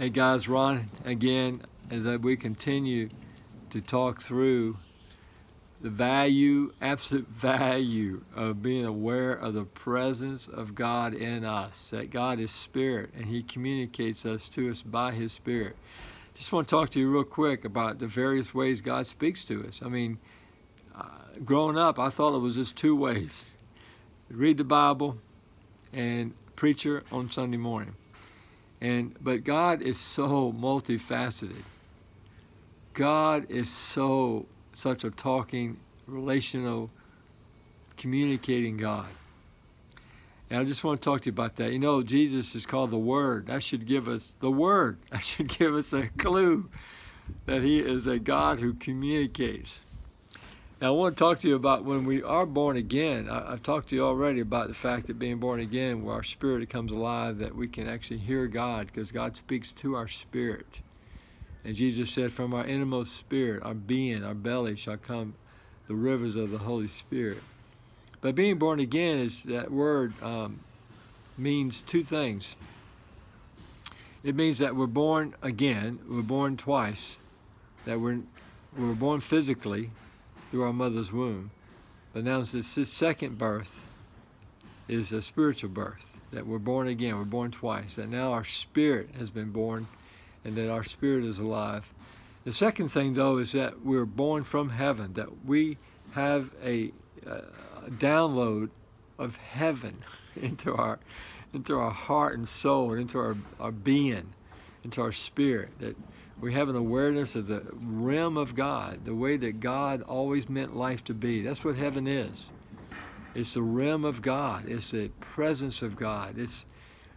Hey guys, Ron again, as we continue to talk through the value, absolute value of being aware of the presence of God in us. That God is spirit and He communicates us to us by His Spirit. Just want to talk to you real quick about the various ways God speaks to us. I mean, uh, growing up, I thought it was just two ways read the Bible and preacher on Sunday morning. And but God is so multifaceted. God is so such a talking, relational, communicating God. And I just want to talk to you about that. You know, Jesus is called the Word. That should give us the Word. That should give us a clue that He is a God who communicates. Now, I want to talk to you about when we are born again. I, have talked to you already about the fact that being born again, where our spirit comes alive, that we can actually hear God because God speaks to our spirit. And Jesus said, From our innermost spirit, our being, our belly shall come the rivers of the Holy Spirit. But being born again is that word um, means two things. It means that we're born again, we're born twice, that we're, we're born physically through our mother's womb. But now this second birth is a spiritual birth, that we're born again, we're born twice, that now our spirit has been born and that our spirit is alive. The second thing, though, is that we're born from heaven, that we have a, a download of heaven into our, into our heart and soul and into our, our being, into our spirit, that we have an awareness of the realm of God, the way that God always meant life to be. That's what heaven is. It's the realm of God. It's the presence of God. It's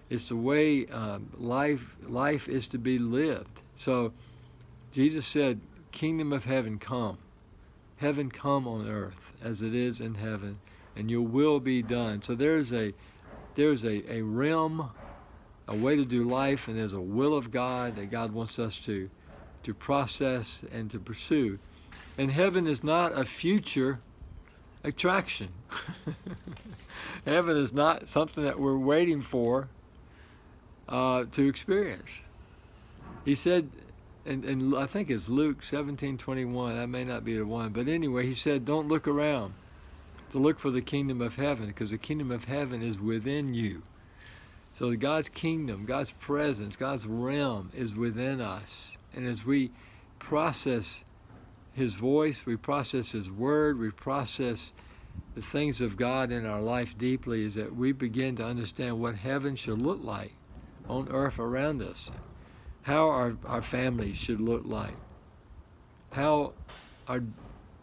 it's the way um, life life is to be lived. So Jesus said, "Kingdom of heaven come, heaven come on earth as it is in heaven, and your will be done." So there's a there's a, a realm a way to do life, and there's a will of God that God wants us to, to process and to pursue. And heaven is not a future attraction. heaven is not something that we're waiting for uh, to experience. He said, and, and I think it's Luke 17 21, that may not be the one, but anyway, he said, Don't look around to look for the kingdom of heaven, because the kingdom of heaven is within you. So God's kingdom, God's presence, God's realm is within us. And as we process His voice, we process His word, we process the things of God in our life deeply, is that we begin to understand what heaven should look like on earth around us, how our, our families should look like, how our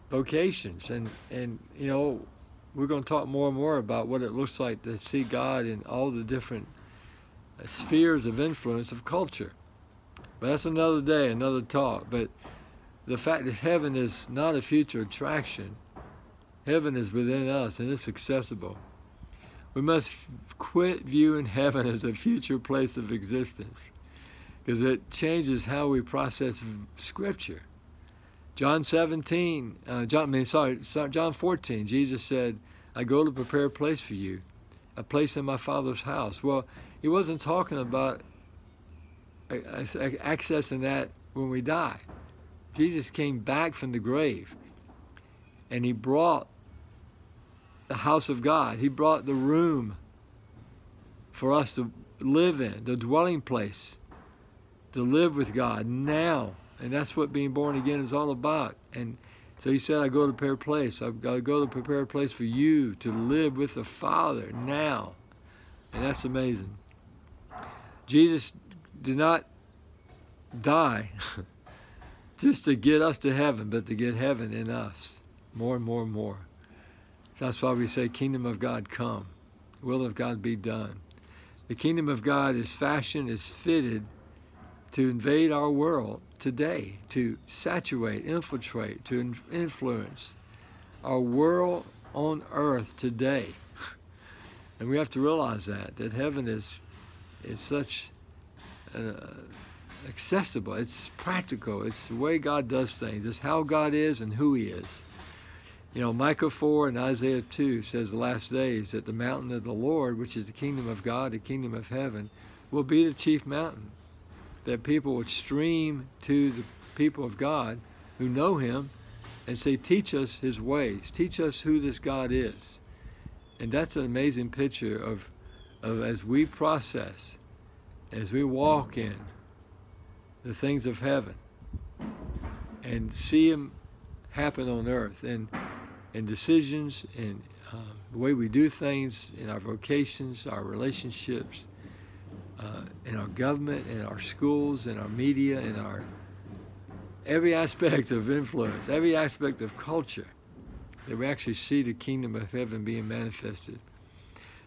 vocations, and, and you know, we're going to talk more and more about what it looks like to see God in all the different spheres of influence of culture. But that's another day, another talk. But the fact that heaven is not a future attraction, heaven is within us and it's accessible. We must quit viewing heaven as a future place of existence because it changes how we process Scripture. John 17, uh, John, I mean, sorry, John 14, Jesus said, I go to prepare a place for you, a place in my Father's house. Well, he wasn't talking about accessing that when we die. Jesus came back from the grave and he brought the house of God. He brought the room for us to live in, the dwelling place, to live with God now. And that's what being born again is all about. And so he said, I go to prepare a place. I've got to go to prepare a place for you to live with the Father now. And that's amazing. Jesus did not die just to get us to heaven, but to get heaven in us more and more and more. So that's why we say, Kingdom of God come, will of God be done. The kingdom of God is fashioned, is fitted to invade our world today, to saturate, infiltrate, to influence our world on earth today. And we have to realize that, that heaven is it's such uh, accessible. It's practical. It's the way God does things. It's how God is and who He is. You know, Micah 4 and Isaiah 2 says the last days that the mountain of the Lord, which is the kingdom of God, the kingdom of heaven, will be the chief mountain. That people would stream to the people of God who know Him and say, Teach us His ways, teach us who this God is. And that's an amazing picture of, of as we process, as we walk in the things of heaven and see Him happen on earth and, and decisions and um, the way we do things in our vocations, our relationships, uh, in our government, in our schools, in our media, in our every aspect of influence, every aspect of culture, that we actually see the kingdom of heaven being manifested.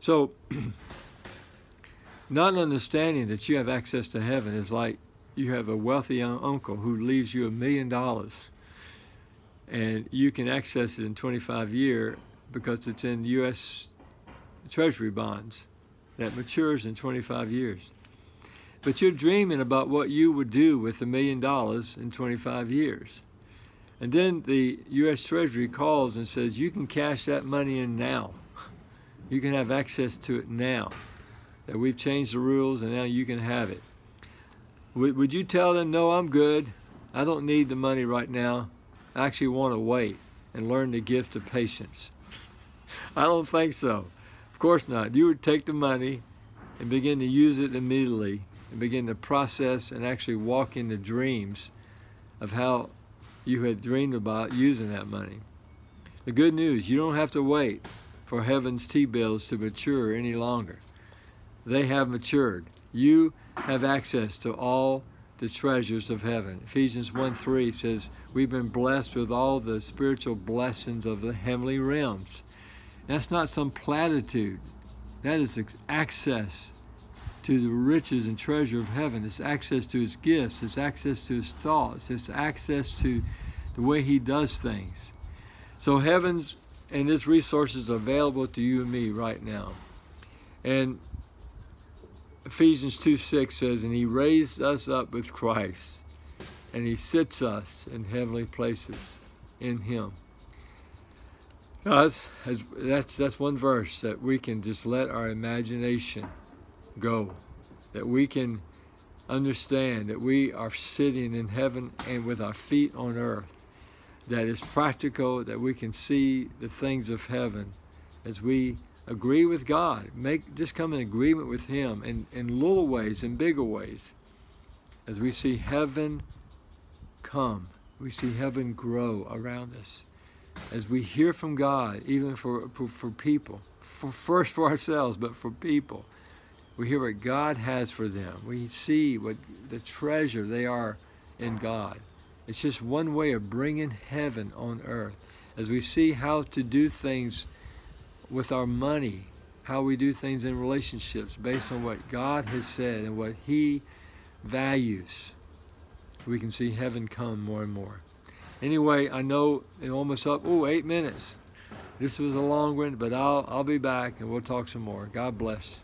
So, not understanding that you have access to heaven is like you have a wealthy uncle who leaves you a million dollars and you can access it in 25 years because it's in U.S. Treasury bonds that matures in 25 years. But you're dreaming about what you would do with a million dollars in 25 years. And then the U.S. Treasury calls and says, you can cash that money in now. You can have access to it now. That we've changed the rules and now you can have it. Would, you tell them, no, I'm good. I don't need the money right now. I actually want to wait and learn the gift of patience. I don't think so. Of course not. You would take the money and begin to use it immediately and begin to process and actually walk in the dreams of how you had dreamed about using that money. The good news, you don't have to wait for heaven's T-bills to mature any longer. They have matured. You have access to all the treasures of heaven. Ephesians 1 3 says, We've been blessed with all the spiritual blessings of the heavenly realms. That's not some platitude, that is access to the riches and treasure of heaven. It's access to his gifts, it's access to his thoughts, it's access to the way he does things. So heavens and its resources are available to you and me right now. And Ephesians 2 6 says, And he raised us up with Christ, and he sits us in heavenly places in him. That's, that's, that's one verse that we can just let our imagination go, that we can understand that we are sitting in heaven and with our feet on earth, that is practical, that we can see the things of heaven as we agree with God, make just come in agreement with Him in, in little ways, in bigger ways, as we see heaven come, we see heaven grow around us, as we hear from God, even for, for, for people, for first for ourselves, but for people we hear what God has for them. We see what the treasure they are in God. It's just one way of bringing heaven on earth. As we see how to do things with our money, how we do things in relationships based on what God has said and what He values, we can see heaven come more and more. Anyway, I know it's almost up, oh, eight minutes. This was a long one, but I'll, I'll be back and we'll talk some more. God bless.